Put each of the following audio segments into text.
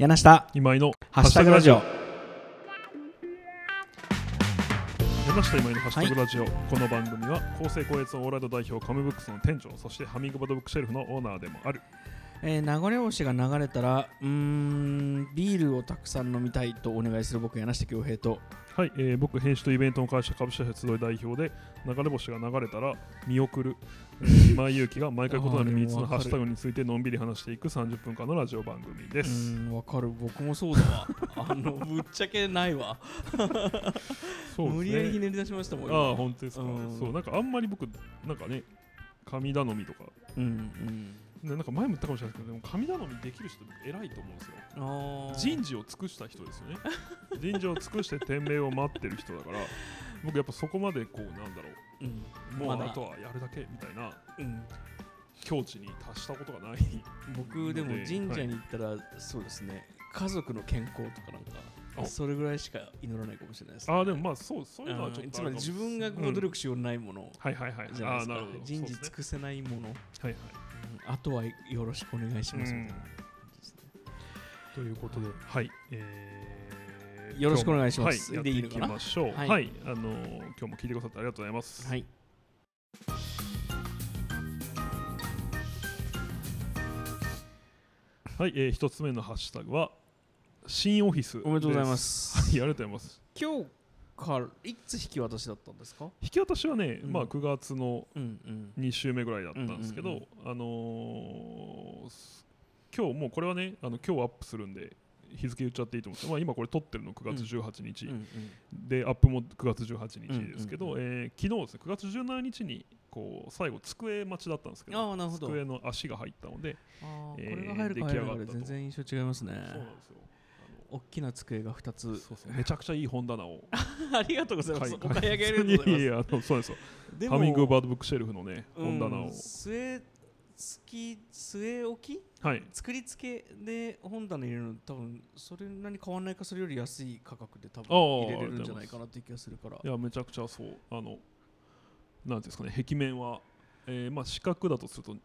柳下。今井のハッシュタグラジオ。山下今井のハッシュタグラジオ、この番組は構成高越オーライド代表カムブックスの店長そしてハミングバードブックシェルフのオーナーでもあるえー、流れ星が流れたらうーんビールをたくさん飲みたいとお願いする僕柳下恭平と。はい、えー僕編集とイベントの会社株式会社集い代表で流れ星が流れたら見送る、えー 今井祐希が毎回異なる3つのハッシュタグについてのんびり話していく30分間のラジオ番組でうす、わかる。僕もそうだわ。あのぶっちゃけないわ。そう無理やりひねねり出しましたもんああ今本当ですか、うん。そうなんかあんまり僕なんかね神頼みとかうんうん。ねなんか前も言ったかもしれないですけどでも神頼みできる人偉いと思うんですよ。人事を尽くした人ですよね。人事を尽くして天命を待ってる人だから僕やっぱそこまでこうなんだろう。ん。うもうあとはやるだけみたいなうん。境地に達したことがない。僕でもで神社に行ったら、そうですね。家族の健康とかなんかあ。それぐらいしか祈らないかもしれないです、ああでもまあそうそういうのはちょっとつまり自分がこううん。努力しようのないものはいはいはいじゃないですか、人事尽くせないもの、はいはい。うんあとはよろしくお願いしますみたいな。感じですねということで。はい。えーよろしくお願いします。はい。やっていきでいいのかな？ましょう。ははい。い、あのー今日も聞いてくださってありがとうございます。はい。はい、えー、一つ目のハッシュタグは新オフィスおめでとうございます。はい。ありがとうございます。今日からいつ引き渡しだったんですか？引き渡しはね、うん。まあ9月のうんうん。2週目ぐらいだったんですけど、あのーす今日もうこれはねあの今日アップするんで日付言っちゃっていいと思うんですけど、まあ、今これ撮ってるの9月18日、うんうん。でアップも9月18日ですけど、うんうんえー昨日ですね9月17日にこう最後机待ちだったんですけど机の足が入ったのでえーこれが入るか入らないかで全然印象違いますね。そうなんですよ大きな机が2あつ。のそうそう。めちゃくちゃいい本棚を。ありがとうございます。お買い上げありがとうございます。いやそうですよでハミングバードブックシェルフのね本棚を、うん据え付き据え置き？はい。作り付けで本棚入れるの多分それなに変わらないかそれより安い価格で多分入れれるんじゃないかなっていう気がするから。いやめちゃくちゃそう。あのなんていうんですかね壁面は、えーまあ、四角だとすると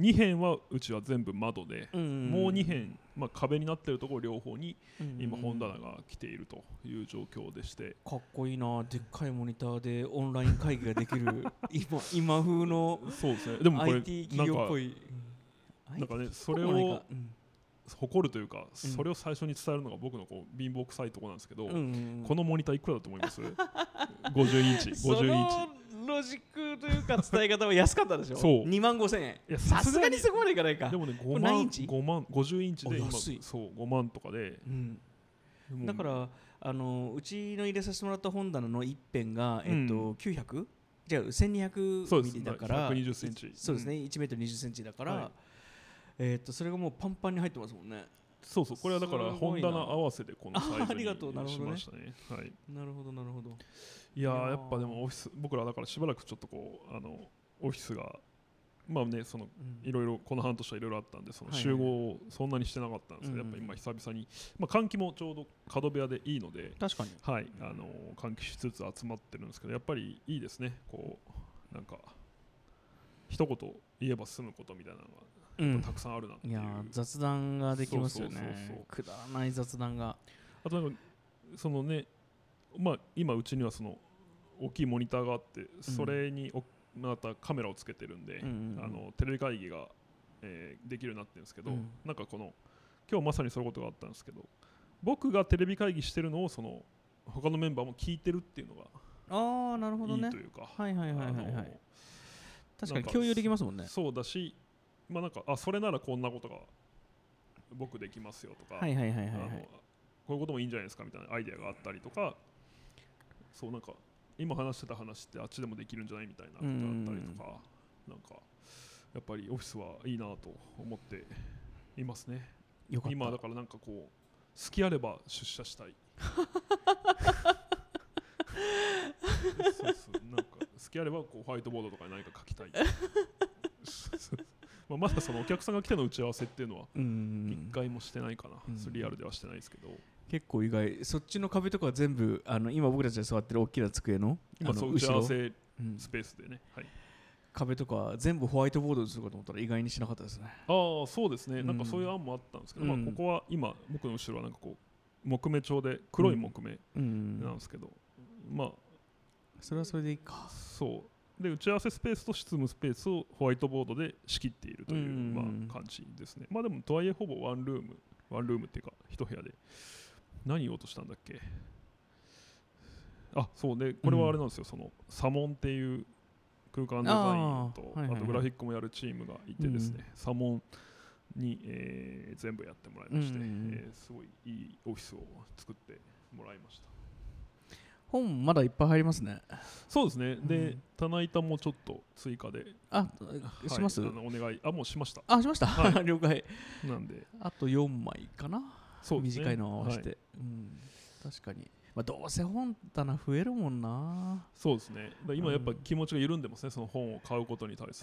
2辺はうちは全部窓で、ん。もう2辺、まあ、壁になってるところ両方にうん。今本棚が来ているという状況でして、かっこいいな。でっかいモニターでオンライン会議ができる。今今風のそうですね。でもこれ IT なんか企業っぽい。なんかねそれを誇るというか、それを最初に伝えるのが僕のこう貧乏臭いところなんですけど、うんうんこのモニターいくらだと思います？50インチ。そ50インチ。のロジックというか伝え方は安かったでしょ？そう。2万5千円。いやさすがに。さそこまでいかないか。でもね5これ何イ万ンチ5万50インチで。今あ安い。そう5万とかで。うん。だからあのうちの入れさせてもらった本棚の一辺が、えっとうん900じゃあ1200そうです。ミリだから。120センチ。そうですね、1メートル20センチだから、はい。えっとそれがもうパンパンに入ってますもんね。そうそうこれはだから本棚合わせでこのサイズにあありがとう。なるほどね。しましたね。はい。なるほどなるほどいやいやっぱでもオフィス僕らだからしばらくちょっとこうあのオフィスがまあねそのうん。いろいろこの半年はいろいろあったんでそのはい集合をそんなにしてなかったんですけど、うん。やっぱ今久々に、まあ、換気もちょうど角部屋でいいので、確かに。はい、あの換気しつつ集まってるんですけどやっぱりいいですね。こうなんか一言言えば済むことみたいなのうん。がたくさんあるなっていう、いやー雑談ができますよね。くだらない雑談が。あとなんかそのねまあ今うちにはその大きいモニターがあってそれにおまたカメラをつけてるんで、うんうんうん。あのテレビ会議が、えーできるようになってるんですけど、うん。なんかこの今日まさにそういうことがあったんですけど僕がテレビ会議してるのをその他のメンバーも聞いてるっていうのがああなるほどね。いいというか、はいはいはいはい確かに共有できますもんね。そうだしまあなんかあそれならこんなことが僕できますよとか、はいはいはいはいこういうこともいいんじゃないですかみたいなアイデアがあったりとかそうなんか今話してた話ってあっちでもできるんじゃないみたいなことがあったりとかなんかやっぱりオフィスはいいなと思っていますね。今だからなんかこう好きあれば出社したい。そうそうなんか好きあればこうホワイトボードとかに何か書きたい。まあまだそのお客さんが来ての打ち合わせっていうのはうん。一回もしてないかな、リアルではしてないですけど結構意外。そっちの壁とかは全部あの今僕たちが座ってる大きな机の今そう打あの後ろち合わせうん。スペースでね、はい、壁とか全部ホワイトボードにするかと思ったら意外にしなかったですね。ああそうですね、うん。なんかそういう案もあったんですけど、うん。まあ、ここは今僕の後ろはなんかこう木目調で黒い木目うん。なんですけど、まあそれはそれでいいか。そう。で打ち合わせスペースと執務スペースをホワイトボードで仕切っているという、うん。まあ、感じですね。まあでもとはいえほぼワンルーム。ワンルームっていうか一部屋で何言おうとしたんだっけ？あそう。でこれはあれなんですよ、そのサモンっていう空間デザインとあとグラフィックもやるチームがいてですね、サモンに、えー全部やってもらいまして、うんえーすごいいいオフィスを作ってもらいました。本まだいっぱい入りますね。そうですね、でうん。棚板もちょっと追加で。あします、はいあのお願い。あもうしました。あしました、は 了解。なんで。あと4枚かな、そうね。短いのを合わせて、はい。うん、確かに、まあ、どうせ本棚増えるもんな。そうですね。今やっぱうん。気持ちが緩んでますねその本を買うことに対す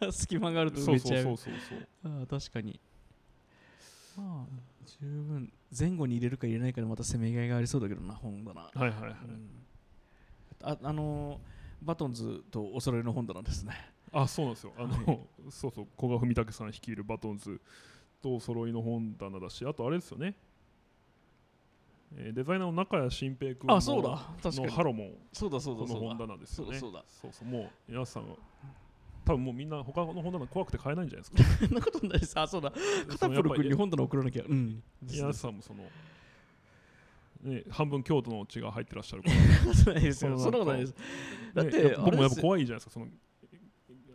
る 隙間があるとそう埋めちゃう。そうそうそうそうああ確かに。まあ十分。前後に入れるか入れないかでまたせめぎ合いがありそうだけどな本棚、はいはいはい、うん。ああのーバトンズとお揃いの本棚ですね。あそうなんですよ。あの、はそうそう。古賀文武さん率いるバトンズとお揃いの本棚だしあとあれですよね、えーデザイナーの中谷新平君のあそうだ。確かのに。ハロモン。そうだそうだこのそうだ。本棚ですよね。そうだそうそうもう皆さんが多分もうみんな他の本棚怖くて買えないんじゃないですか そんなことないです。あそうだ。片プル君に本棚送らなきゃうん。皆さんもその、ね、半分京都の血が入ってらっしゃるから。そんなことないですよ。そそんのなことないです。だっねてやっぱ僕もやっぱ怖いじゃないですか。その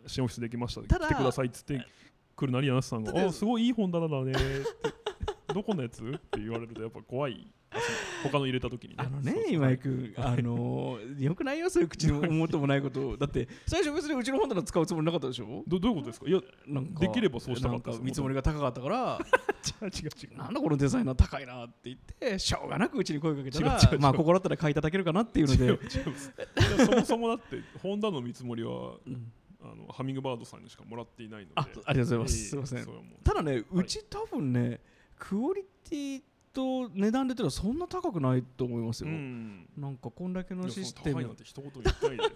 新オフィスできました。ただ来てくださいっつって来るなりやなさんがあすごいいい本棚だね。っ てどこのやつって言われるとやっぱ怖い。他の入れた時にね。あのね今井君あのーよくないよそういう口に思うともないこと。をだって最初別にうちの本棚使うつもりなかったでしょ？どどういうことですか？いやなんかできればそうしたかった。見積もりが高かったから。違う違う違う。なんだこのデザイナー高いなって言ってしょうがなくうちに声かけたら違う違う違う。まあここだったら買いいただけるかなっていうの違う違う。そもそもだって本棚の見積もりはうんあのハミングバードさんにしかもらっていないので。あありがとうございます。ええすいません。ただねうち多分ねクオリティと値段で言ったらそんな高くないと思いますうよん。なんかこんだけのシステム。その高いなんて一言言ってないで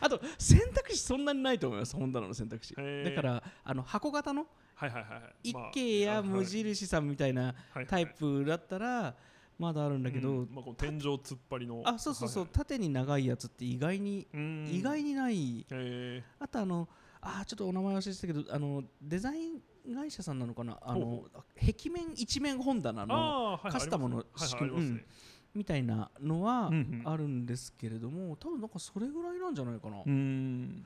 あと選択肢そんなにないと思います本棚の選択肢だからあの箱型の？はいはいはいはい。一まあ軒やあはい。無印さんみたいなタイプだったらまだあるんだけど、うんまあ、この天井突っ張りの。あそうそうそう、はい縦に長いやつって意外に、意外にない。へあとあのあちょっとお名前忘れてたけどあのデザイン会社さんなのかな？あの壁面一面本棚ーのカスタムの仕組み。ね。みたいなのはうんうん。あるんですけれども多分なんかそれぐらいなんじゃないかな、うん。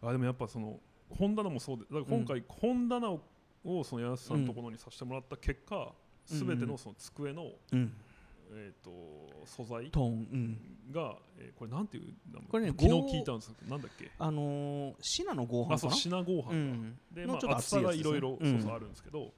あでもやっぱその本棚もそうでだから今回本棚ををその安さんのところにさせてもらった結果うん。すべてのその机のうん、えーと素材トーン、うん、がえーこれなんていう名前？これね昨日合聞いたんですけどなんだっけ？あのー、シナの合あそう板かな品合板で、まあ、のちょっと厚さがいろいろあるんですけど、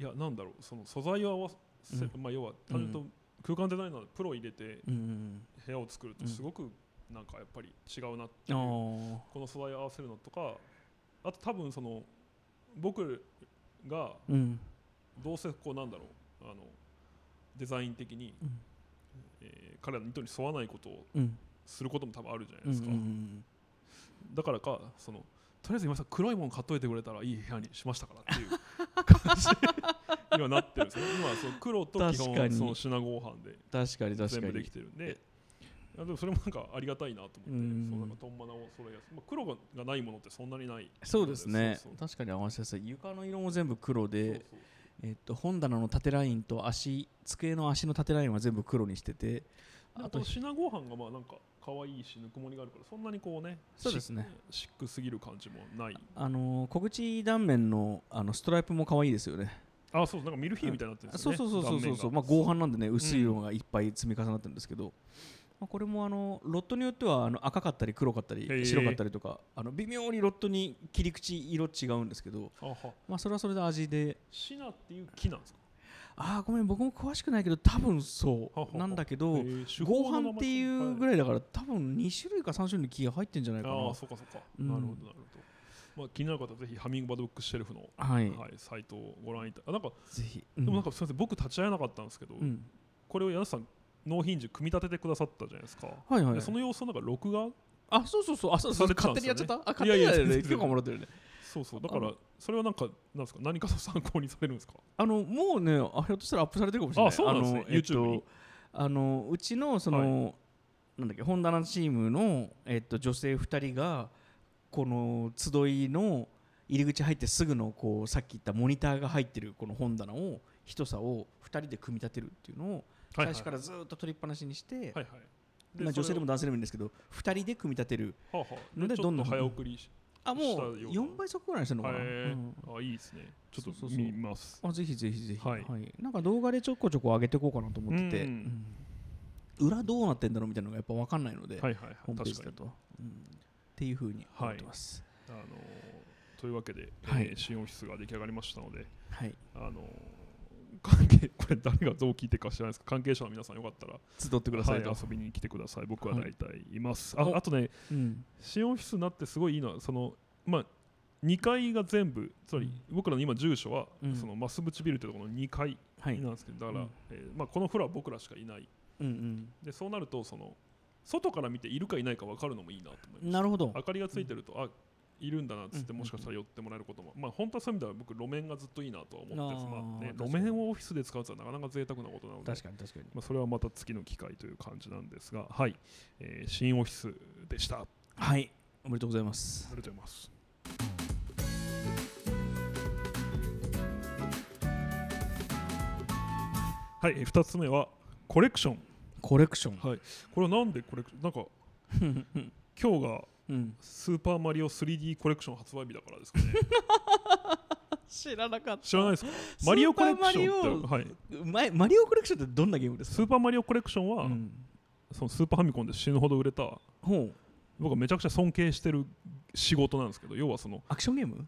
いやなんだろうその素材を合わせ、うまあ要は単純と空間デザイナーでプロ入れてうん部屋を作るとうん。すごくなんかやっぱり違うなってあいう、ー。この素材を合わせるのとかあと多分その僕がうんどうせこうなんだろう。あのデザイン的に、うん。えー彼らの意図に沿わないことをうん。することも多分あるじゃないうんですか、だからかそのとりあえず今さん黒いもの買っといてくれたらいい部屋にしましたからっていう 感じに今なってるんですね。今はその黒と基本その品合板で確かに確かに。全部できてるんで。でもそれもなんかありがたいなと思ってうんそうなんかトンマナをそれやす、まあ、黒がないものってそんなにないそうですね。確かに合わせやすい。床の色も全部黒そうでそうえっと本棚の縦ラインと足机の足の縦ラインは全部黒にしててあと品合板がまあなんか可愛いしぬくもりがあるからそんなにこうねそうですね。シックすぎる感じもない。あのー小口断面のあのストライプも可愛いですよね。あそうなんかミルフィーユみたいになってるんですよね。そうそうそうそうそうまあ合板なんでね薄い色がいっぱい積み重なってるんですけど、まあ、これもあのロットによってはあの赤かったり黒かったり白かったりとかあの微妙にロットに切り口色違うんですけど、まあ、それはそれで味で。シナっていう木なんですか？ああごめん僕も詳しくないけど多分そうなんだけど合板っていうぐらいだから多分2種類か3種類の木が入ってんじゃないかな。ああそうかそうか、うん。なるほどなるほど、まあ、気になる方はぜひハミングバードブックシェルフの、はい、はい、サイトをご覧いたあなんかぜひ。でもなんかすみません僕立ち会えなかったんですけど、うん。これを柳さんノーヒンジ組み立ててくださったじゃないですか、はいはい。でその様子をなんか録画あそうそうそう。あそうそう。されてたん勝手にやっちゃったあ勝手にやるね。全然。許可もらってるね。そうそう。だからそれはなんかなんですか？何かと参考にされるんですか？あのもうねあひょっとしたらアップされてるかもしれない。あそうなんですね。YouTube に。とあのうちのその、なんだっけ本棚チームの、えっと、女性2人がこの集いの入り口入ってすぐのこうさっき言ったモニターが入ってるこの本棚を一さを2人で組み立てるっていうのを最初からずっと取りっぱなしにして、はいはい。まあ、女性でもだ男性でもいいんですけど2人で組み立てるのでどんどん早送りしあもうしたような。4倍速ぐらいにしてるのかな、あいいですね。ちょっとそうそうそう。見ます。あぜひぜひぜひ、ははい。いなんか動画でちょこちょこ上げていこうかなと思ってて、裏どうなってんだろうみたいなのがやっぱ分かんないので、はいはいはい。ホームページだと、うん。っていうふうに思ってます。あのーというわけで、はい。えー新オフィスが出来上がりましたのではい、あのー関係これ誰がどう聞いてるか知らないですけど関係者の皆さんよかったら、集ってくださはいい、と。遊びに来てください。僕ははい。大体います、おああとねうん。新オフィスになってすごいいいのはそのまあ2階が全部つまり僕らの今住所は、うん。その増渕ビルってところの2階はい、なんですけどだから、うん。えーまあ、このフロア僕らしかいない。うんでそうなるとその外から見ているかいないか分かるのもいいなと思います。うん、なるほど。明かりがついてると、あいるんだなっつってうんもしかしたら寄ってもらえることも、まあ本当はそういう意味では僕路面がずっといいなとは思ってます。あーまあね、路面をオフィスで使うとはなかなか贅沢なことなので。確かに確かに。まあ、それはまた次の機会という感じなんですが。はい、えー新オフィスでした。ありはい、おめでとうございます。がとうございます。はい、えー二つ目はコレクション。コレクション。はい。これはなんでコレクション？なんか 今日がうん、スーパーマリオ 3D コレクション発売日だからですかね。知らなかった。知らないですか？マリオコレクションって、はい、ママリオコレクションってどんなゲームですか？スーパーマリオコレクションは、うん、そのスーパーファミコンで死ぬほど売れたほう。僕はめちゃくちゃ尊敬してる仕事なんですけど要はそのアクションゲーム？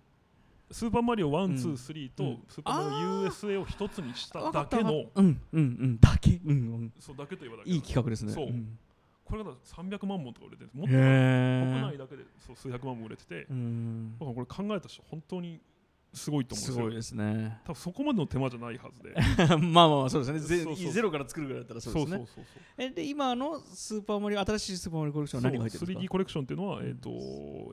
スーパーマリオ1、うん。2、3と、うん。スーパーマリオ USA を一つにしただけのうんうんうん。だけ、うんうん、そうだけといえばだけいい企画ですね。そう。うんこれが300万本とか売れてるもっとへ国え。内だけでそう数百万本売れてて、うん。僕はこれ考えた人本当にすごいと思うんですよ。すごいですね。多分そこまでの手間じゃないはずで。まあまあまあそうですね。ゼゼロから作るぐらいだったらそうですね。そうそうそうえで今のスーパーマリオ新しいスーパーマリオコレクションは何が入ってるんです 3D かコレクションっていうのは、うん。えっ、と、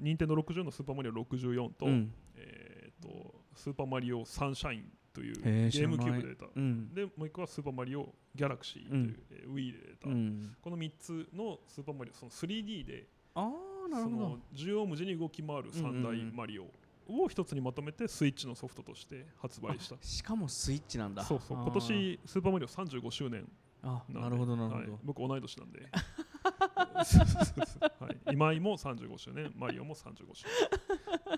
任天堂60のスーパーマリオ64と、うん。えっ、と、スーパーマリオサンシャインというゲへーームキューブで出た。うん。で、もう一個はスーパーマリオギャラクシーという、うん。えー Wii で出た、うん。この3つのスーパーマリオ、その 3D で、ああなるほど。その縦横無尽に動き回る三大マリオを一つにまとめてスイッチのソフトとして発売した。しかもスイッチなんだ。そうそう。今年スーパーマリオ35周年。あなるほどなるほはいど、僕同い年なんで。はい、今井も35周年。マリオも35周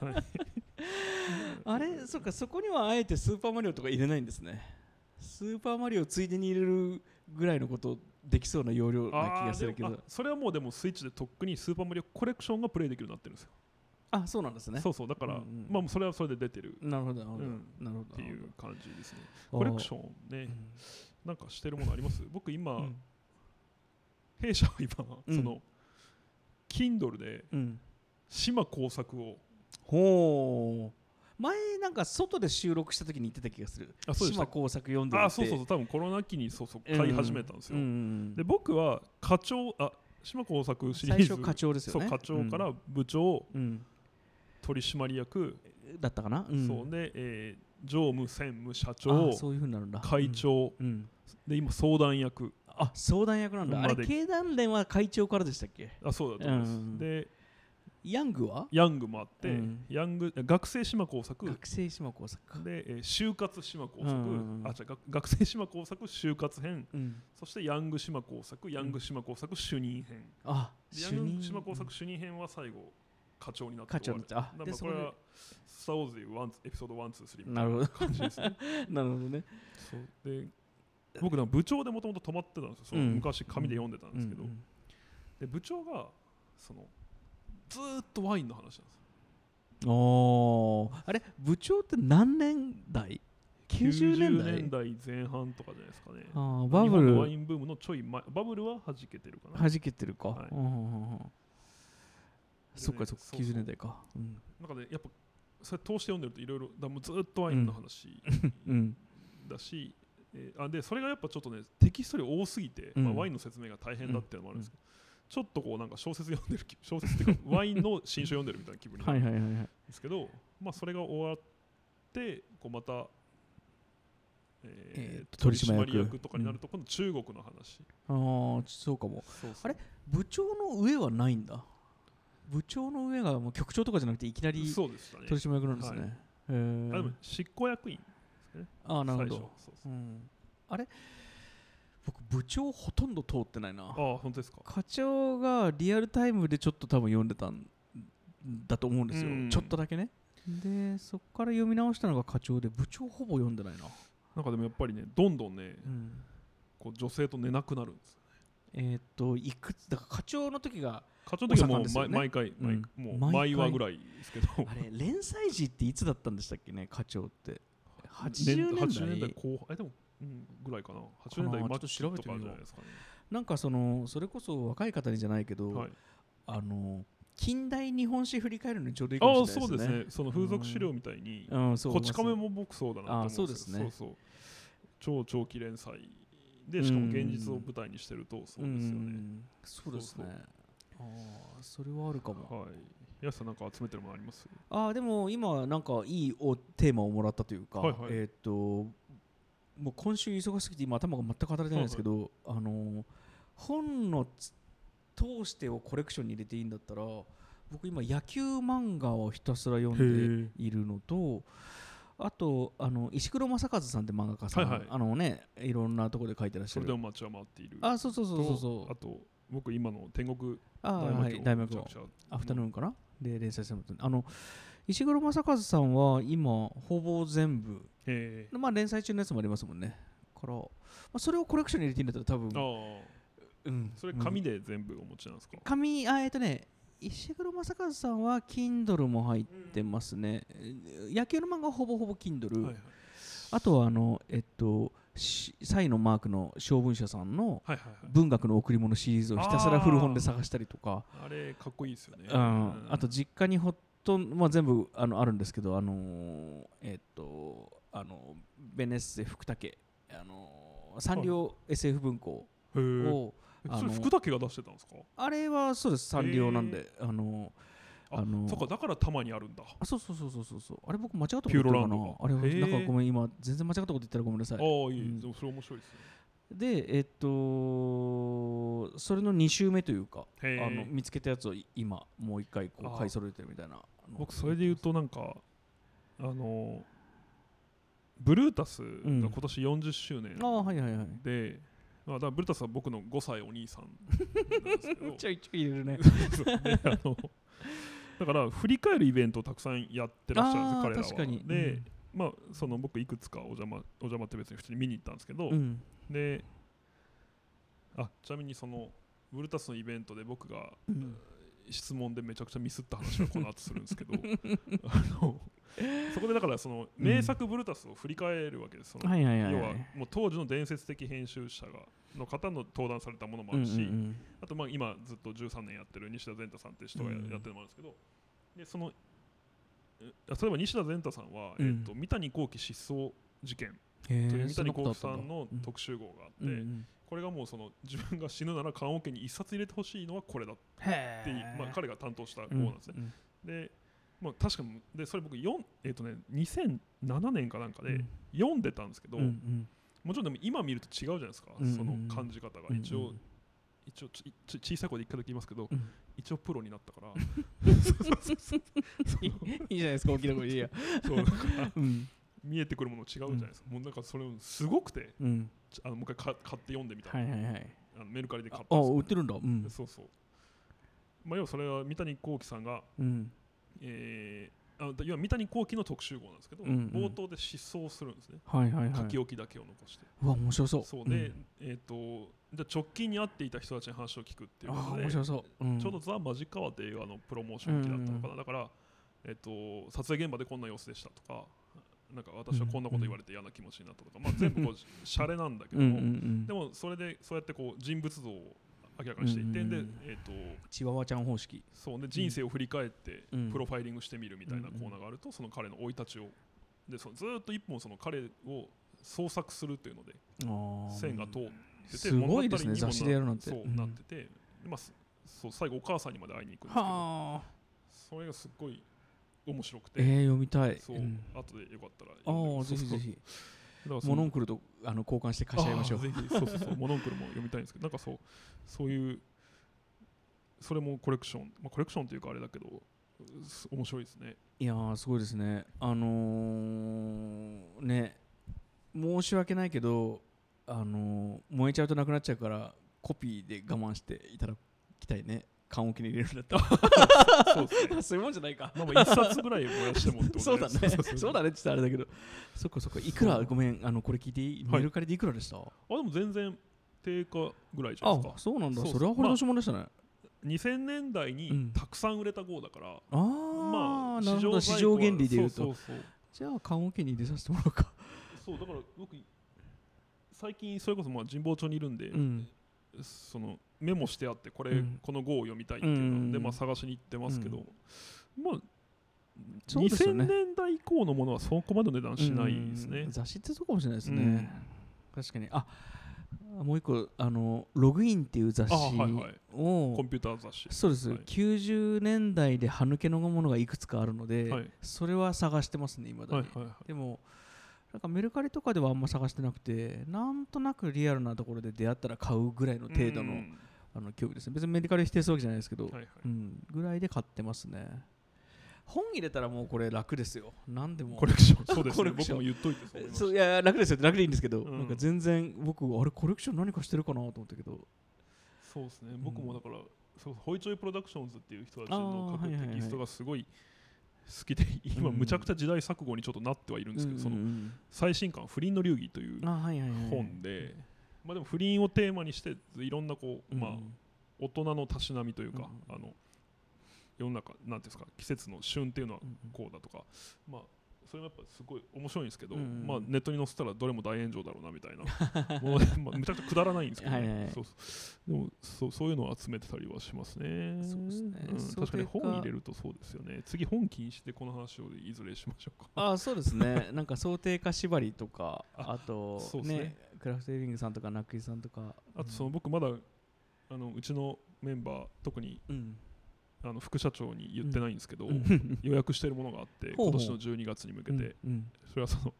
年、はい、あれそっかそこにはあえてスーパーマリオとか入れないんですね。スーパーマリオついでに入れるぐらいのことできそうな容量な気がするけど。それはもうでもスイッチでとっくにスーパーマリオコレクションがプレイできるようになってるんですよ。あそうなんですね。そうそうだから、うんうん。まあそれはそれで出てる。なるほどなるほど、うん。なるほど。っていう感じですね。コレクションねうん。なんかしてるものあります？僕今、うん。弊社は今、うん。その Kindle でうん。島工作をほう。前なんか外で収録した時に言ってた気がする。あそうでした。島工作読んでるあそうそうそう。多分コロナ期にそうそう買い始めたんですよ、うんうんで僕は課長あ島工作シリーズ。最初課長ですよね。そう課長から部長、うん、うん取締役、だったかな、うん、そうで、えー常務専務社あ長そういうふうになるんだ。会、長、うん。うん。で今相談役あ相談役なんだ、まで。あれ経団連は会長からでしたっけ？あそうだと思います、うん。でヤングは？ヤングもあって、うん。ヤング学生島工作。学生島工作か。で、えー就活島工作、うんあ違う学学生島工作就活編。うん。そしてヤング島工作ヤング島工作主任編、あでヤング島工作主任。編は最後課長になって課長になっこれは「スター・ウォーズ」でエピソード1、2、3みたいなるほど。感じですね。なるほどね。そう。で僕な部長でもともと泊まってたんですよ。うん。昔紙で読んでたんですけど、うんうん。で部長がそのずーっとワインの話なんです。よおー。あれ？部長って何年代 ?90 年代？年代前半とかじゃないですかね。あーバブ日本のワル。インブームのちょい前バブルは弾けてるかな。弾けてるか、はい。うんうんうんうん。そっかそっかそうそう。90年代か。うん。なんかねやっぱそれ通して読んでるといろいろだもうずっとワインの話うん。だし、えーあでそれがやっぱちょっとねテキスト量多すぎて、うん。まあ、ワインの説明が大変だっていうのもあるんですけど、ちょっとこうなんか小説読んでる気 小説っていうか ワインの新書読んでるみたいな気分になるんですけど、まあそれが終わってこうまた、えーえー取締役。とかになると今度中国の話、ああそうかも。あれ？部長の上はないんだ。部長の上がもう局長とかじゃなくていきなり取締役なんですね、はい。あでも執行役員あーなるほど。最初そうそう。うん、あれ？僕部長ほとんど通ってないな。ああ本当ですか？課長がリアルタイムでちょっと多分読んでたんだと思うんですよ、うん。ちょっとだけね。でそこから読み直したのが課長で部長ほぼ読んでないな、なんかでもやっぱりねどんどんねうん。こう女性と寝なくなるんですよえーっといくつだから課長の時が課長の時はもうね。毎毎回、毎うん。もう毎話ぐらいですけど。あれ連載時っていつだったんでしたっけね課長って。80 年年代。80年代後半。えでも、うん、ぐらいかな。80年代末ちょっと調べてゃないですかね。な。んかそのそれこそ若い方にじゃないけど、はい。あの近代日本史振り返るのにちょうどいいかああもしれないですね。そうですね。その風俗資料みたいに、うん、こち亀も僕そうだなと思うんそうですね。そうそう。超長期連載でしかも現実を舞台にしてるとそうですよね、ん。そうですね。ああそれはあるかも。はい。安さんなんか集めてるものあります？ああでも今なんかいいおテーマをもらったというか、はいはい。えーっともう今週忙しすぎて今頭が全く働いてないんですけど、あの本のつ通してをコレクションに入れていいんだったら僕今野球漫画をひたすら読んでいるのとあとあの石黒正和さんって漫画家さん、はいはい。あのねいろんなところで書いてらっしゃる。それでも街は回っている。あそうそうそうそうそう。あと僕今の天国あ大魔教はい大魔教。アフタヌーンかな、で連載してますあの石黒正和さんは今ほぼ全部えまあ連載中のやつもありますもんね。から、まあ、それをコレクションに入れていいんだったら多分うん、それ紙で全部お持ちなんですか、紙あえっとね石黒正和さんは Kindle も入ってますね、野球の漫画はほぼほぼ Kindle、はいはい。あとはあのえっとしサイのマークの小文社さんの文学の贈り物シリーズをひたすら古本で探したりとか。あれかっこいいですよね、うん、あと実家にほとんど、まあ、全部あのあるんですけど、あのーえっとあのベネッセ福武、あのーサンリオ SF 文庫を、あのそれ福武が出してたんですか？あれはそうです。サンリオなんで、あのああのそっかだからたまにあるんだ。ああそうそうそうそうそう。あれ僕間違ったこと言ってるかな？あれなんかごめん今全然間違ったこと言ったらごめんなさい。あいい、うん。でもそれ面白いですね。でえっとそれの2週目というかあの見つけたやつを今もう一回こう買い揃えてるみたいな僕それで言うとなんかあのブルータスが今年40周年ああはいはいはい。で、まあ、だブルータスは僕の5歳お兄さんなんですけど。ちょいちょい入れるね。そうであのだから振り返るイベントをたくさんやってらっしゃるんです彼らは。確かに。で、まあその僕いくつかお邪魔お邪魔って別に普通に見に行ったんですけど、うん。であちなみにそのブルータスのイベントで僕がうん。質問でめちゃくちゃミスった話はこの後するんですけど。あのそこでだからその名作ブルータスを振り返るわけです、その要ははいもう当時の伝説的編集者がの方の登壇されたものもあうんるし、うん。あとまあ今ずっと13年やってる西田善太さんっていう人がやってるのもあるんですけど、でそのえ例えば西田善太さんは、うん。えっと三谷幸喜失踪事件へというえ三谷幸喜さんの特集号があって、これがもうその自分が死ぬなら棺桶に一冊入れてほしいのはこれだっへてまあ、彼が担当した号うんなんですね。で、まあ、確かにでそれ僕4、えっとね、2007年かなんかで読んでたんですけど、うんうん。もちろんでも今見ると違うじゃないですか、うんうんその感じ方が、うん一応一応ちち小さい声で一回だけ言いますけど、うん。一応プロになったから。いいいいじゃないですか大きな声でいいやそうなんかうん。見えてくるもの違うじゃないですか、もうなんかそれすごくてあのもう一回か買って読んでみた、はいはいはい。あのメルカリで買っあたんです売ってるんだ。うん。そうそう。まあ要はそれは三谷幸喜さんがうんえーあ要は三谷幸喜の特集号なんですけど、うんうん。冒頭で失踪するんですね、はいはいはい。書き置きだけを残して。うわ面白そう。そうで、えっ、とじゃあ直近に会っていた人たちに話を聞くっていうあことでー面白そう。うん。ちょうどザ・マジカワって映画のプロモーション期だったのかな、だから、えっと撮影現場でこんな様子でしたとかなんか私はこんなこと言われて嫌な気持ちになったとか、まあ、全部こうシャレなんだけども、うんうんうんでもそれでそうやってこう人物像を明らかにしていって、うんうんでうん。えっとチワワちゃん方式。そうで人生を振り返ってうん。プロファイリングしてみるみたいなコーナーがあると、その彼の生い立ちを。でそのずーっと一本その彼を創作するっていうので線が通っててすごいですね雑誌でやるなんて。そううん。なってて、でまあ、すそう最後お母さんにまで会いに行くんですけどはあ。それがすっごい面白くて、えー、読みたい。そう、ん。後でよかったらああぜひぜひモノンクルとあの交換して貸し合いましょう。ぜひ。そうそうそう。モノンクルも読みたいんですけど。なんかそうそういうそれもコレクション、まあ、コレクションというかあれだけどす面白いですね。いやーすごいですね。あのーね申し訳ないけどあのー燃えちゃうとなくなっちゃうからコピーで我慢していただきたいね缶桶に入れるんだったらそうですね。そういうもんじゃないか。まあまあ一冊ぐらい燃やしてもってことそうだね。そうそうだねって言ったらあれだけど。そっかそっかいくらそうごめんあのこれ聞いていい？はい。メルカリでいくらでした、あでも全然定価ぐらいじゃないですか。あそうなんだ。そうそれは掘り出し物でしたね、2000年代うん。にたくさん売れた号だから、ああ、まあ市在庫は場原理で言うと。そうそうじゃあ缶桶に入れさせてもらおうか。そうそうだから僕最近それこそまあ神保町にいるんで、うんそのメモしてあってこれ、うん。この号を読みたいっていうので、うん。まあ、探しに行ってますけど、うん。まあそうですよね。2000年代以降のものはそこまでの値段しないですね。うん。雑誌ってそうかもしれないですね、うん。確かに。あもう一個あのログインっていう雑誌あはいはい。を、コンピューター雑誌。そうです、はい。90年代で歯抜けのものがいくつかあるので、はい。それは探してますね今だに、はいはいはい。でもなんかメルカリとかではあんま探してなくてなんとなくリアルなところで出会ったら買うぐらいの程度の,、うん。あの興味ですね。別にメルカリ否定するわけじゃないですけど、はいはい。うん、ぐらいで買ってますね。本入れたらもうこれ楽ですよ。何でも。コレクション、そうですね。僕も言っといてそう思いや楽ですよ。楽でいいんですけど、うん。なんか全然僕あれコレクション何かしてるかなと思ったけど。そうですね。ん。僕もだから、そうホイチョイプロダクションズっていう人たちあの書くテキストがすごい好きで、今うんむちゃくちゃ時代錯誤にちょっとなってはいるんですけど、そのうん最新刊不倫の流儀という本で、まあでも不倫をテーマにしていろんなこう、まあうん大人のたしなみというか、うんあの世の中なんていうんですか季節の旬っていうのはうん。こうだとか、まあそれもやっぱすごい面白いんですけど、うんまあネットに載せたらどれも大炎上だろうなみたいな。もうね、まあ、めちゃくちゃくだらないんですけど、ね。はい。はいはいそう。でもそうそういうのを集めてたりはしますね。そうですね。う確かに本入れるとそうですよね。次本禁止でこの話をいずれしましょうか。あそうですね。なんか想定化縛りとかああとそうですね。ねクラフトエリングさんとかナックイさんとか。あとその僕まだあのうちのメンバー特にうんあの副社長に言ってないんですけど、うん。予約してるものがあって今年の12月に向けて、うん。それはその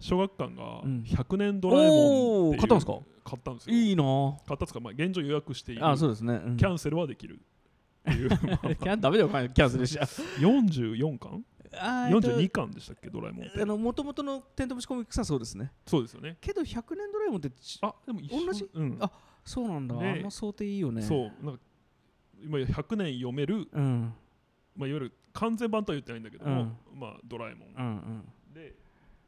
小学館がうん。100年ドラえもん買ったんですか？買ったんですよ。いいな。買ったんですか、まあ、現状予約しているあそうですね、うん。キャンセルはできるっていう。ダメだよキャンセルしちゃう。44巻？あーえっと ?42 巻でしたっけドラえもんって。あの元々のテントウムシコミックスはそうですね。そうですよね。けど100年ドラえもんってちあでも同じ？うん、あそうなんだ、ね。あの想定いいよね。そうなんか今100年読める、うん。まあ、いわゆる完全版とは言ってないんだけども、うん。まあ、ドラえもん。うんうん。で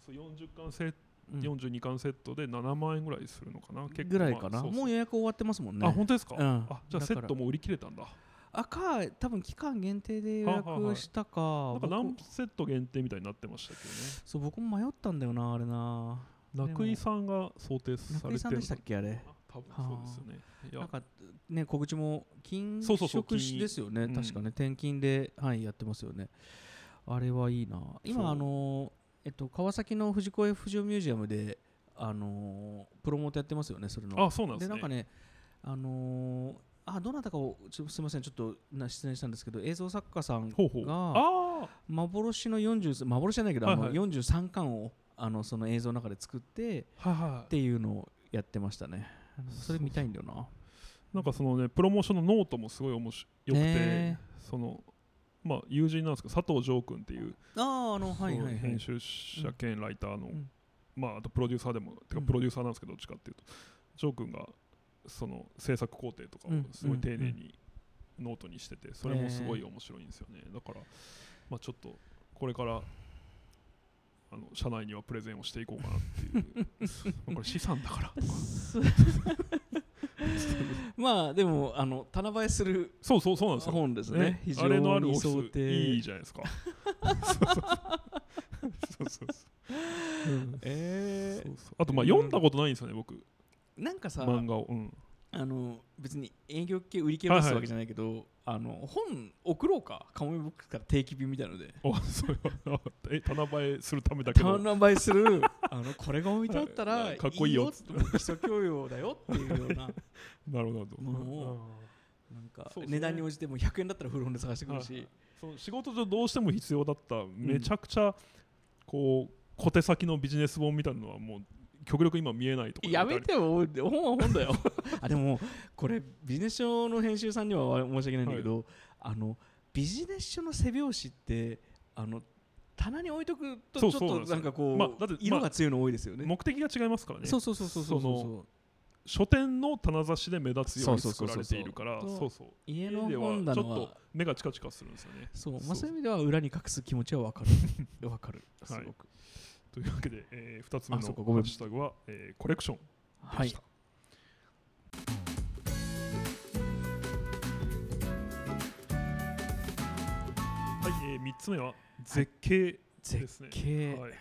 そう40巻セットうん42巻セットで7万円ぐらいするのかな結構。ぐらいかな、もう予約終わってますもんね。あ本当ですか、うん。あじゃあセットも売り切れたんだ。あか多分期間限定で予約したか。なんか僕何セット限定みたいになってましたけどね。そう僕も迷ったんだよなあれな。楽井さんが想定されてる中井さんでしたっけあれ？あ多分そうですよね。なんかね小口も金そうそうそう色紙ですよね。金確かね。転勤ではいやってますよね。あれはいいな。今あのえっと川崎の藤子 F 不二雄ミュージアムであのプロモートやってますよねそれの。あそうなんですね。なんかねあのーあどなたかをちょすみませんちょっとな失礼したんですけど映像作家さんがあ幻の40幻じゃないけど、はいはい。あの43巻をあのその映像の中で作ってあはいはい。っていうのをやってましたねそれ見たいんだよな。なんかそのねプロモーションのノートもすごい面白よくて、ねそのまあ友人なんですけど佐藤城君っていうあああのはいはいはい。編集者兼ライターの、うん。まああとプロデューサーでもてかうん。プロデューサーなんですけどどっちかっていうと。城君がその制作工程とかをうん。すごい丁寧にノートにしててそれもすごい面白いんですよね。だからまあちょっとこれからあの社内にはプレゼンをしていこうかなっていう。まあこれ資産だから。まあでもあの棚映えするそうそうそうなんですよ。本ですね。非常あれのあるオフィスにいいじゃないですか。そうそうそう。えそうそう。あとまあ読んだことないんですよね僕。ー、なんかさ漫画を、うん、あの別に営業系売り系を出すわけじゃないけど、あの本送ろうかカモメボックスから定期便みたいので。あそれはあえ棚映えするためだけど。棚映えする。あのこれが置いてあったら かっこいいよ。よ基礎教養だよっていうような。なるほど。ものをなんか値段に応じても100円だったら古本で探してくるし、はいその仕事上どうしても必要だっためちゃくちゃこう小手先のビジネス本みたいなのはもう極力今見えないところやめてよ本は本だよ。あでもこれビジネス書の編集さんには申し訳ないんだけど、あのビジネス書の背表紙ってあの棚に置いとくとちょっとなんかこう、まあだって色が強いの多いですよね、目的が違いますからね。そうそうそうそうそうその書店の棚差しで目立つように作られているから家の家では本棚はちょっと目がチカチカするんですよね。そう。まあ、そう。いう意味では裏に隠す気持ちはわかる。わかる。すごく、というわけで、え2つ目のハッシュタグは、えーコレクションはいでした、はい、え3つ目は絶景です絶ね、景、はい、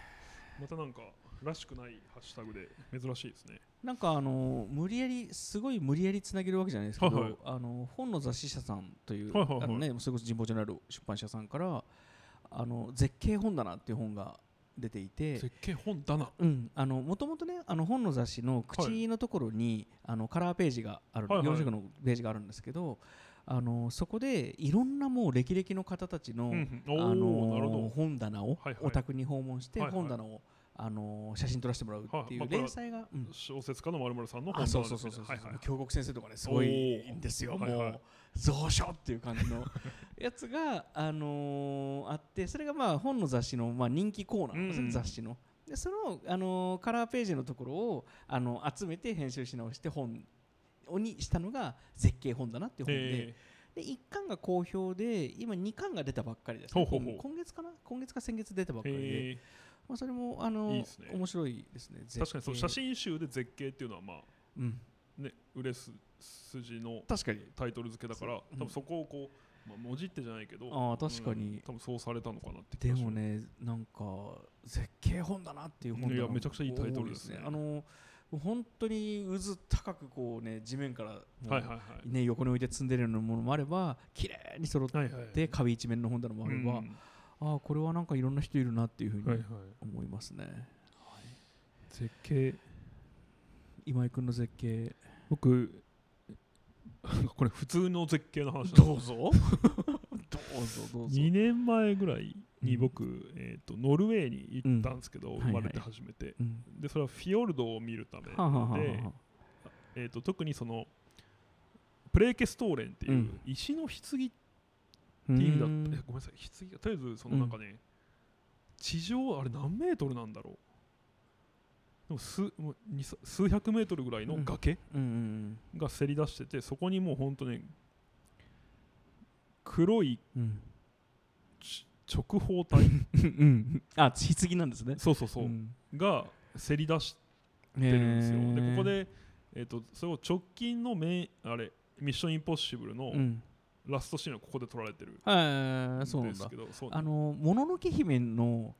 またなんからしくないハッシュタグで珍しいですね。なんかあの無理やりすごい無理やりつなげるわけじゃないですけど、はいはい。あの本の雑誌社さんという、はいはいはい。あのねそれこそ神保町にある出版社さんからあの絶景本棚っていう本が出ていて。絶景本棚うん、あのもともとねあの本の雑誌の口のところに、あのカラーページがある、はいはい。4色のページがあるんですけどあのそこでいろんなもう歴々の方たちの、うんうん。あのど。本棚をはいはい。お宅に訪問してはいはい。本棚をあの写真撮らせてもらうっていう連載が、うん。小説家の丸々さんの本あ棚そうそうそうそう、はいはい。京極先生とかねすごいんですよ、はいはい。もう蔵書っていう感じの やつが、あのーあってそれがまあ本の雑誌のまあ人気コーナーですね、うん。雑誌の。でその、あのーカラーページのところをあの集めて編集し直して本にしたのが絶景本だなっていう本で。えで1巻が好評で今2巻が出たばっかりです、ほうほうほう。今月かな？今月か先月出たばっかりで、まあ、それも、あのーいいね。面白いですね。ー確かにそう写真集で絶景っていうのはまあうん、ね売れす筋の確かに。タイトル付けだから多分そこをこう、まあ、文字ってじゃないけどあー確かに。うん多分そうされたのかなって気でもねなんか絶景本だなっていう本いやがめちゃくちゃいいタイトルですね。あの本当に渦高くこうね地面からもうはいはいはい。ね横に置いて積んでるようなものもあれば綺麗に揃っはいはいて壁一面の本棚もあれば、うん。ああこれはなんかいろんな人いるなっていうふうにはいはい。思いますね、絶景。今井君の絶景。僕 これ普通の絶景の話 どうぞ。どうぞどうぞ。2年前ぐらいに僕、えー、とノルウェーに行ったんですけど、うん。生まれて初めて、うん。でそれはフィヨルドを見るためで、はあはえー、と特にそのプレーケストーレンっていううん。石の棺ってう意味だんった、えごめんなさい。棺がとりあえずそのなんかね、地上あれ何メートルなんだろうでも数もう二数数百メートルぐらいの崖うんうんがせり出しててそこにもう本当に黒いうん。直方体。うん。うんあ棺なんですね。そうそうそう、ん。がせり出しててるんですよ、でここで、えー、とそれを直近のメあれミッションインポッシブルのうん。ラストシーンはここで撮られてるんですけどそうあのもののけ姫の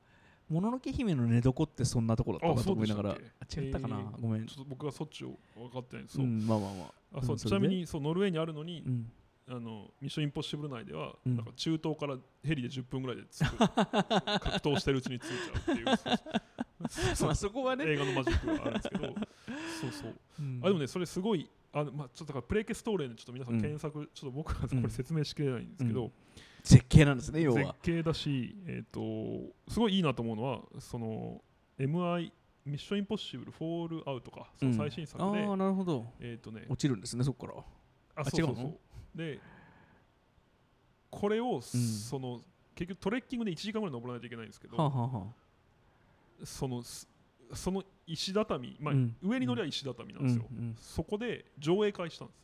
もののけ姫の寝床ってそんなとこだったあなと思いながら。違ったかな、えーごめん。ちょっと僕はそっちを分かってないんです。そう、うんまあまあまあ。あそうちなみにそうノルウェーにあるのに、うん。あのミッションインポッシブル内では、うん。なんか中東からヘリで10分ぐらいで着く。格闘してるうちに着いちゃうっていうそうそう。まあそこはね、映画のマジックがあるんですけど。そうそう。うん。あでもねそれすごいあのまあちょっとプレイケストーレンでちょっと皆さんうん。検索、ちょっと僕はこれ説明しきれないんですけど、うん。絶景なんですね要絶は景だしえっ、とすごいいいなと思うのはその MI ミッションインポッシブルフォールアウトかその最新作で、ああなるほど。えっ、とね落ちるんですねそこから。ああそうそうそう。でこれを、その結局トレッキングで1時間ぐらい登らないといけないんですけど、はあ、はあはあ、そのすその石畳、まあうん。上に乗りは石畳なんですよ、うんうん。そこで上映会したんです。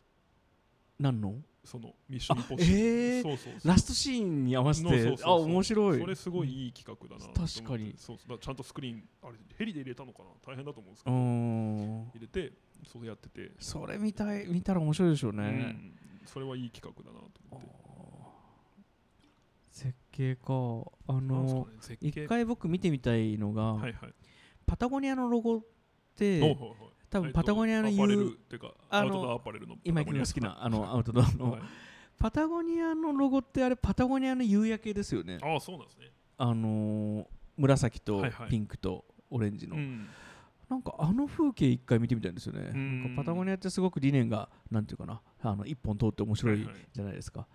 何の？そのミッションインポッシブル。えー。そうそうそう。ラストシーンに合わせて。あ面白い。それすごいいい企画だな確かに。そうそうちゃんとスクリーンあれヘリで入れたのかな大変だと思うんですけうどん。入れてそうやってて、それ見たい見たら面白いでしょううね、ん、それはいい企画だなと思って。絶景か。あの一回僕見てみたいのが、はいはいパタゴニアのロゴって多分パタゴニアの言うあの今井君が好きなあのアウトドアの、はい。パタゴニアのロゴってあれパタゴニアの夕焼けですよね。ああそうなんですね。あのー紫とはいはい。ピンクとオレンジの、うん。なんかあの風景一回見てみたいんですよね。パタゴニアってすごく理念がなんていうかなあの一本通って面白いはいはいじゃないですか。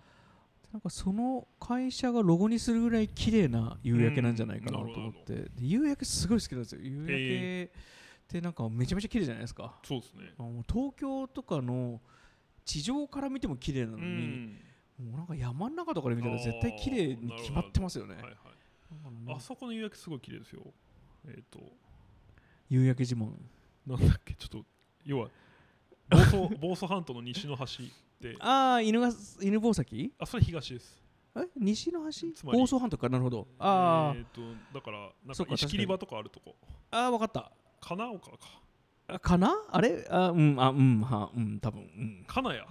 なんかその会社がロゴにするぐらい綺麗な夕焼けなんじゃないかなと思って、で夕焼けすごい好きなんですよ。夕焼けってなんかめちゃめちゃ綺麗じゃないですか。そうですね。あの東京とかの地上から見ても綺麗なのうに、ん。もうなんか山の中とかで見たら絶対綺麗に決まってますよね。はいはいね。あそこの夕焼けすごい綺麗ですよ。えっ、と。夕焼け自慢。なんだっけ？ちょっと要は房総房総半島の西の端でああ、犬が犬吠埼？あそれ東です。え？西の端？つまり。房総半島か？なるほど。あー、えっ、とだからなんかか石切り場とかあるとこ。あー、わかった。金岡か。あかな？あれ？あうん、あ、うん、は、うん、多分うん。金谷？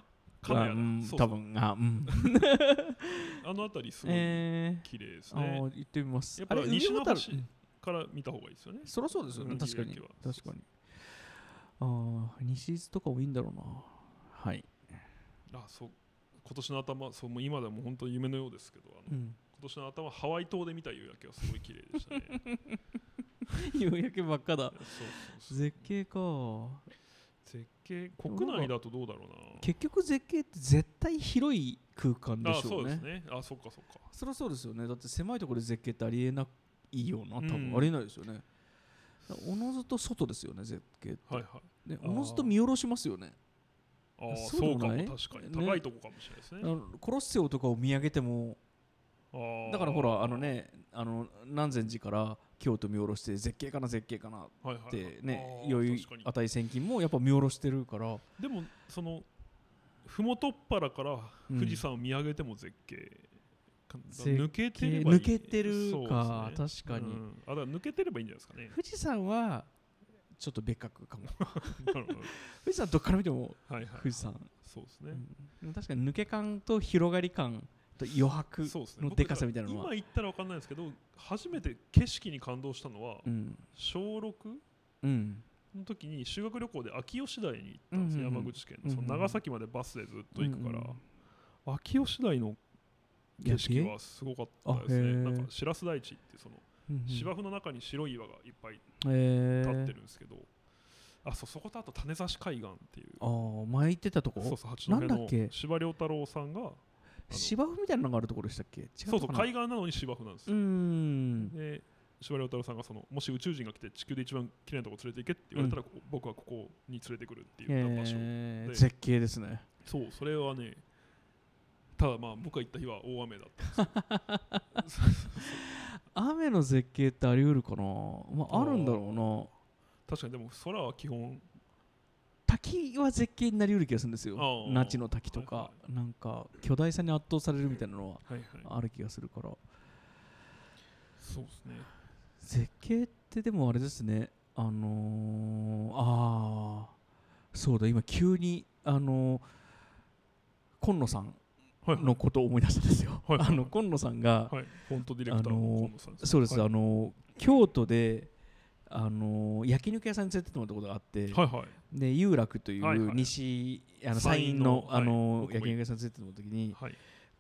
金あ谷だ。うん、そうそう。多分あ、うん。あの辺りすごいえ綺麗ですー、あね、ー行ってみます。やっぱ西の端上渡る？から見た方がいいですよね。うんそりゃそうですよね。うん。確かに。確かに。ああ、西伊豆とかもいいんだろうな。はい。あそう今年の頭そうもう今でも本当に夢のようですけどあの、うん。今年の頭ハワイ島で見た夕焼けはすごい綺麗でしたね 夕焼けばっかだ。絶景か。絶景？国内だとどうだろうな結局絶景って絶対広い空間であしょそううですね。ねあそっかそっかそりゃそうですよね。だって狭いところで絶景ってありえないよな。多分、うんありえないですよね。おのずと外ですよね、絶景って。はいはいね、おのずと見下ろしますよね。ああそそううかも。確かに。ね高いとこかもしれないですね。コロッセオとかを見上げてもだからほらあのねあの南禅寺から京都見下ろして絶景かな絶景かなっはいはいはい。てね余裕値千金もやっぱ見下ろしてるから。でもその麓っ腹からうん富士山を見上げても絶景、か絶景抜けてればいい。抜けてるかね。確かに。うん。あだから抜けてればいいんじゃないですかね。富士山はちょっと別格かも。富士山ど。っから見てもはいはい富士山、そうですね、うん。確かに抜け感と広がり感と余白そうですね。僕のでかさみたいなのは。今言ったら分かんないですけど初めて景色に感動したのは、うん。小6うん。の時に修学旅行で秋吉台に行ったんです山口県の、その長崎までバスでずっと行くから、秋吉台の景色はすごかったですね。なんか白洲大地ってそのうんうん。芝生の中に白い岩がいっぱいえ立ってーるんですけど、あそうそことあと種差し海岸っていう。ああ前言ってたとこ？そうそう八戸のなんだっけ？司馬遼太郎さんが芝生みたいなのがあるところでしたっけ？違そうそう海岸なのに芝生なんですうん。で司馬遼太郎さんがそのもし宇宙人が来て地球で一番綺麗なとこ連れて行けって言われたら、ここ僕はここに連れてくるって言った場所、で。えー。絶景ですね。そうそれはねただまあ僕が行った日は大雨だったんですよ 雨の絶景ってあり得るかな？まああるんだろうな。確かにでも空は基本。滝は絶景になり得る気がするんですよ。那智の滝とか、はなんか巨大さに圧倒されるみたいなのははいはい。ある気がするから。そうですね。絶景ってでもあれですね。あのー、ああそうだ今急にあのー今野さんはいはいのことを思い出したんですよ、はい。はいあの今野さんが、はい。フォントディレクターのそうです、はい。あの京都であの焼肉屋さんに連れてってもらったことがあって、はいはい。で有楽といはいはい。う西、あの山陰ののあの、焼肉屋さんに連れてってもらった時にはい。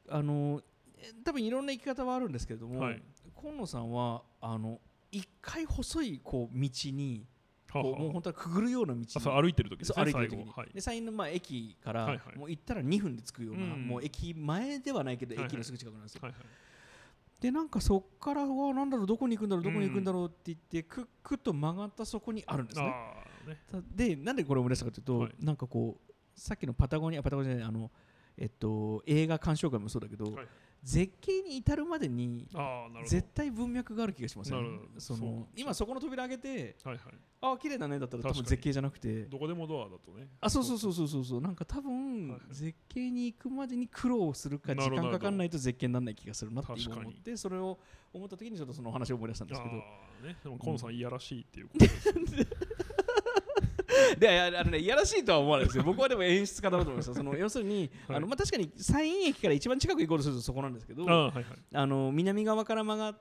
あのえ多分いろんな生き方はあるんですけれども、はい。今野さんはあの一回細いこう道にははこうもう本当はくぐるような道歩いてる時ですね歩いてる時に、はい。で山陰のまあ駅から、はいはい。もう行ったら2分で着くような、うんもう駅前ではないけどはいはい。駅のすぐ近くなんですよ、はいはい。でなんかそっからうわなんだろうどこに行くんだろうどこに行くんだろうって言って、くっくっと曲がったそこにあるんですね。ああね。たでなんでこれを思い出したかというと、はい。なんかこうさっきのパタゴニアパタゴニアあのえっと映画鑑賞会もそうだけど、はい絶景に至るまでに絶対文脈がある気がしますよその今そこの扉開けてはいはい。あ綺麗だねだったら多分絶景じゃなくて。どこでもドアだとね。あそうそうそうそうそうそう。なんか多分、絶景に行くまでに苦労するか時間かかんないと絶景にならない気がするなって今思ってそれを思った時にちょっとその話を思い出したんですけど。ああね。でも河野さんいやらしいっていうことですよね であのねいやらしいとは思わないですよ。僕はでも演出家だろうと思いますよ。その要するに、はい。あのまあ、確かに山陰駅から一番近く行こうとするとそこなんですけどああはいはい。あの南側から曲が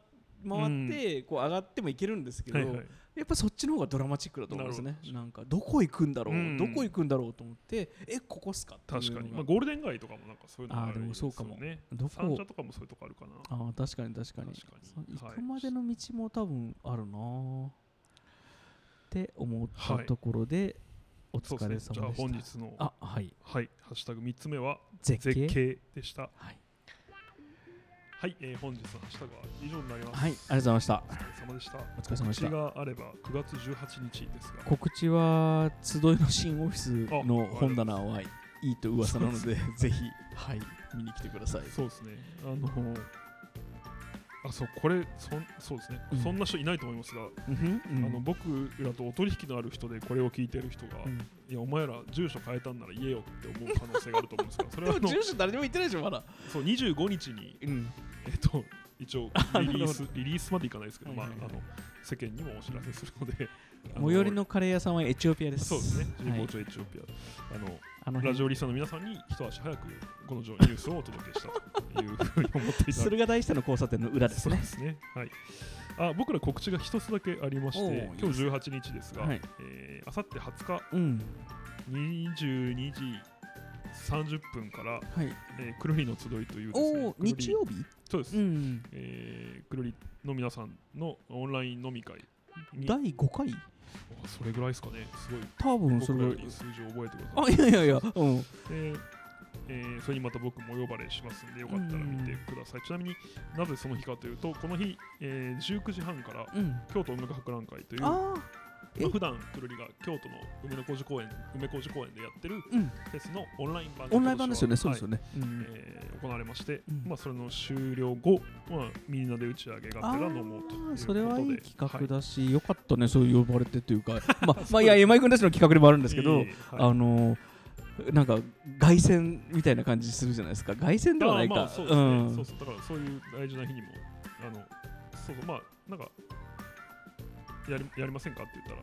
回って、こう上がっても行けるんですけど、はいはい。やっぱそっちの方がドラマチックだと思うんですね。なんかどこ行くんだろう、うん。どこ行くんだろうと思ってえここっすか？確かに。まあゴールデン街とかもなんかそういうのあるんですよそうかも。ねどこ？三茶とかもそういうとこあるかな。ああ確かに確かに。確かに。行くまでの道も多分あるな、って思ったところで、お疲れ様でした。本日のあはい。はい。ハッシュタグ3つ目は絶景？絶景でした。はい、はい、えー本日のハッシュタグは以上になります。はい、ありがとうございました。お疲れ様でした。お疲れ様でした。告知があれば9月18日ですが。告知は集いの新オフィスの本棚はいいと噂なので ぜひはい。見に来てください。そうですね。あのあそうこれそんそうですね、うん。そんな人いないと思いますが、うんうん。あの僕らとお取引のある人でこれを聞いてる人が、うん。いやお前ら住所変えたんなら言えよって思う可能性があると思うんですが それでは住所誰にも言ってないでしょまだ。そう25日にうん。えっと一応 あリリーなスリリースまでいかないですけど、まあ、あの世間にもお知らせするのであ最寄りのカレー屋さんはエチオピアです。そうですね。はい。神保町エチオピア、あのラジオリスナーの皆さんに一足早くこのニュースをお届けしたというふうに思っていただい駿河台下の交差点の裏ですね。ですね。はい。あ僕ら告知が一つだけありましおてう、今日18日ですが、はいえーあさって20日うん。22時30分から、はい。えーくるりの集いというですね日曜日？そうです、うん。えーくるりの皆さんのオンライン飲み会に第5回？あそれぐらいですかね、すごい。多分それぐらい。数字を覚えてくださあいやいやいやうん。い。でえーそれにまた僕もお呼ばれしますんで、よかったら見てください。ちなみになぜその日かというと、この日、えー19時半からうん。京都音楽博覧会という、まあ普段くるりが京都の梅の小路公園梅小路公園でやってるうん。フェスのオンライン版オンライン版ですよね。そうですよね。うん。はいえー行われまして、うん。まあ、それの終了後、まあ、みんなで打ち上げがてら飲もうとそれはいい企画はいだし、よかったね、そう呼ばれてというか、まあ、まあ、いや、今井君たちの企画でもあるんですけど、あのーなんか、凱旋みたいな感じするじゃないですか、凱旋ではないか、そうそうだからそういう大事な日にもあのそうそうまあなんかやりやりませんか？って言ったら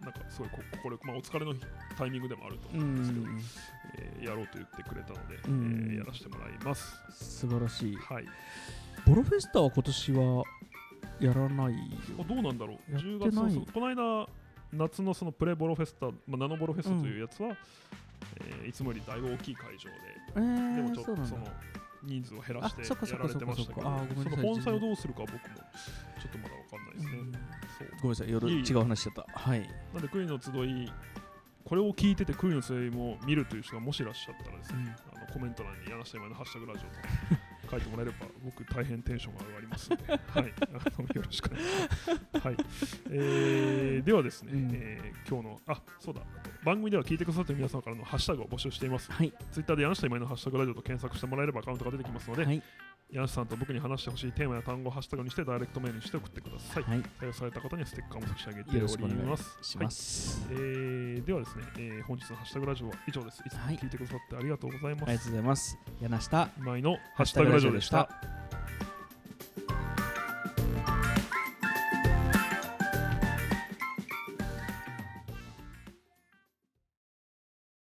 なんかすごいこ心まあ、お疲れのタイミングでもあるとう思うんですけど、ん、えーやろうと言ってくれたので、うん。えーやらせてもらいます。素晴らしい。はい、ボロフェスタは今年はやらないあどうなんだろう？やって10ない。月のそうこの間夏のそのプレボロフェスタ、まあ、ナノボロフェスタというやつは、えーいつもよりだいぶ大きい会場で、えー、でもちょっとその人数を減らしてやかられてましたけどそっかそっかあーごめんなさい。その本妻をどうするかは僕もちょっとまだわかんないですね、うごめんなさい、夜違う話しちゃった。はい。なんでクイの集いこれを聞いててクイの集いも見るという人がもしいらっしゃったらですね、あのコメント欄に柳下今のハッシュタグラジオと書いてもらえれば僕大変テンションが上がりますので、はい、あのよろしくお願いします。はいえーではですね、うんえー今日のあそうだ番組では聞いてくださっている皆様からのハッシュタグを募集しています。はい。ツイッターで柳下今井のハッシュタグラジオと検索してもらえればアカウントが出てきますので、はい。柳下さんと僕に話してほしいテーマや単語をハッシュタグにしてダイレクトメールにして送ってください。はい。採用された方にはステッカーも差し上げておおります。はいえーではですね、えー本日のハッシュタグラジオは以上です。いつもはい聞いてくださってありがとうございます。ありがとうございます。柳下。今井のハッシュタグラジオでした。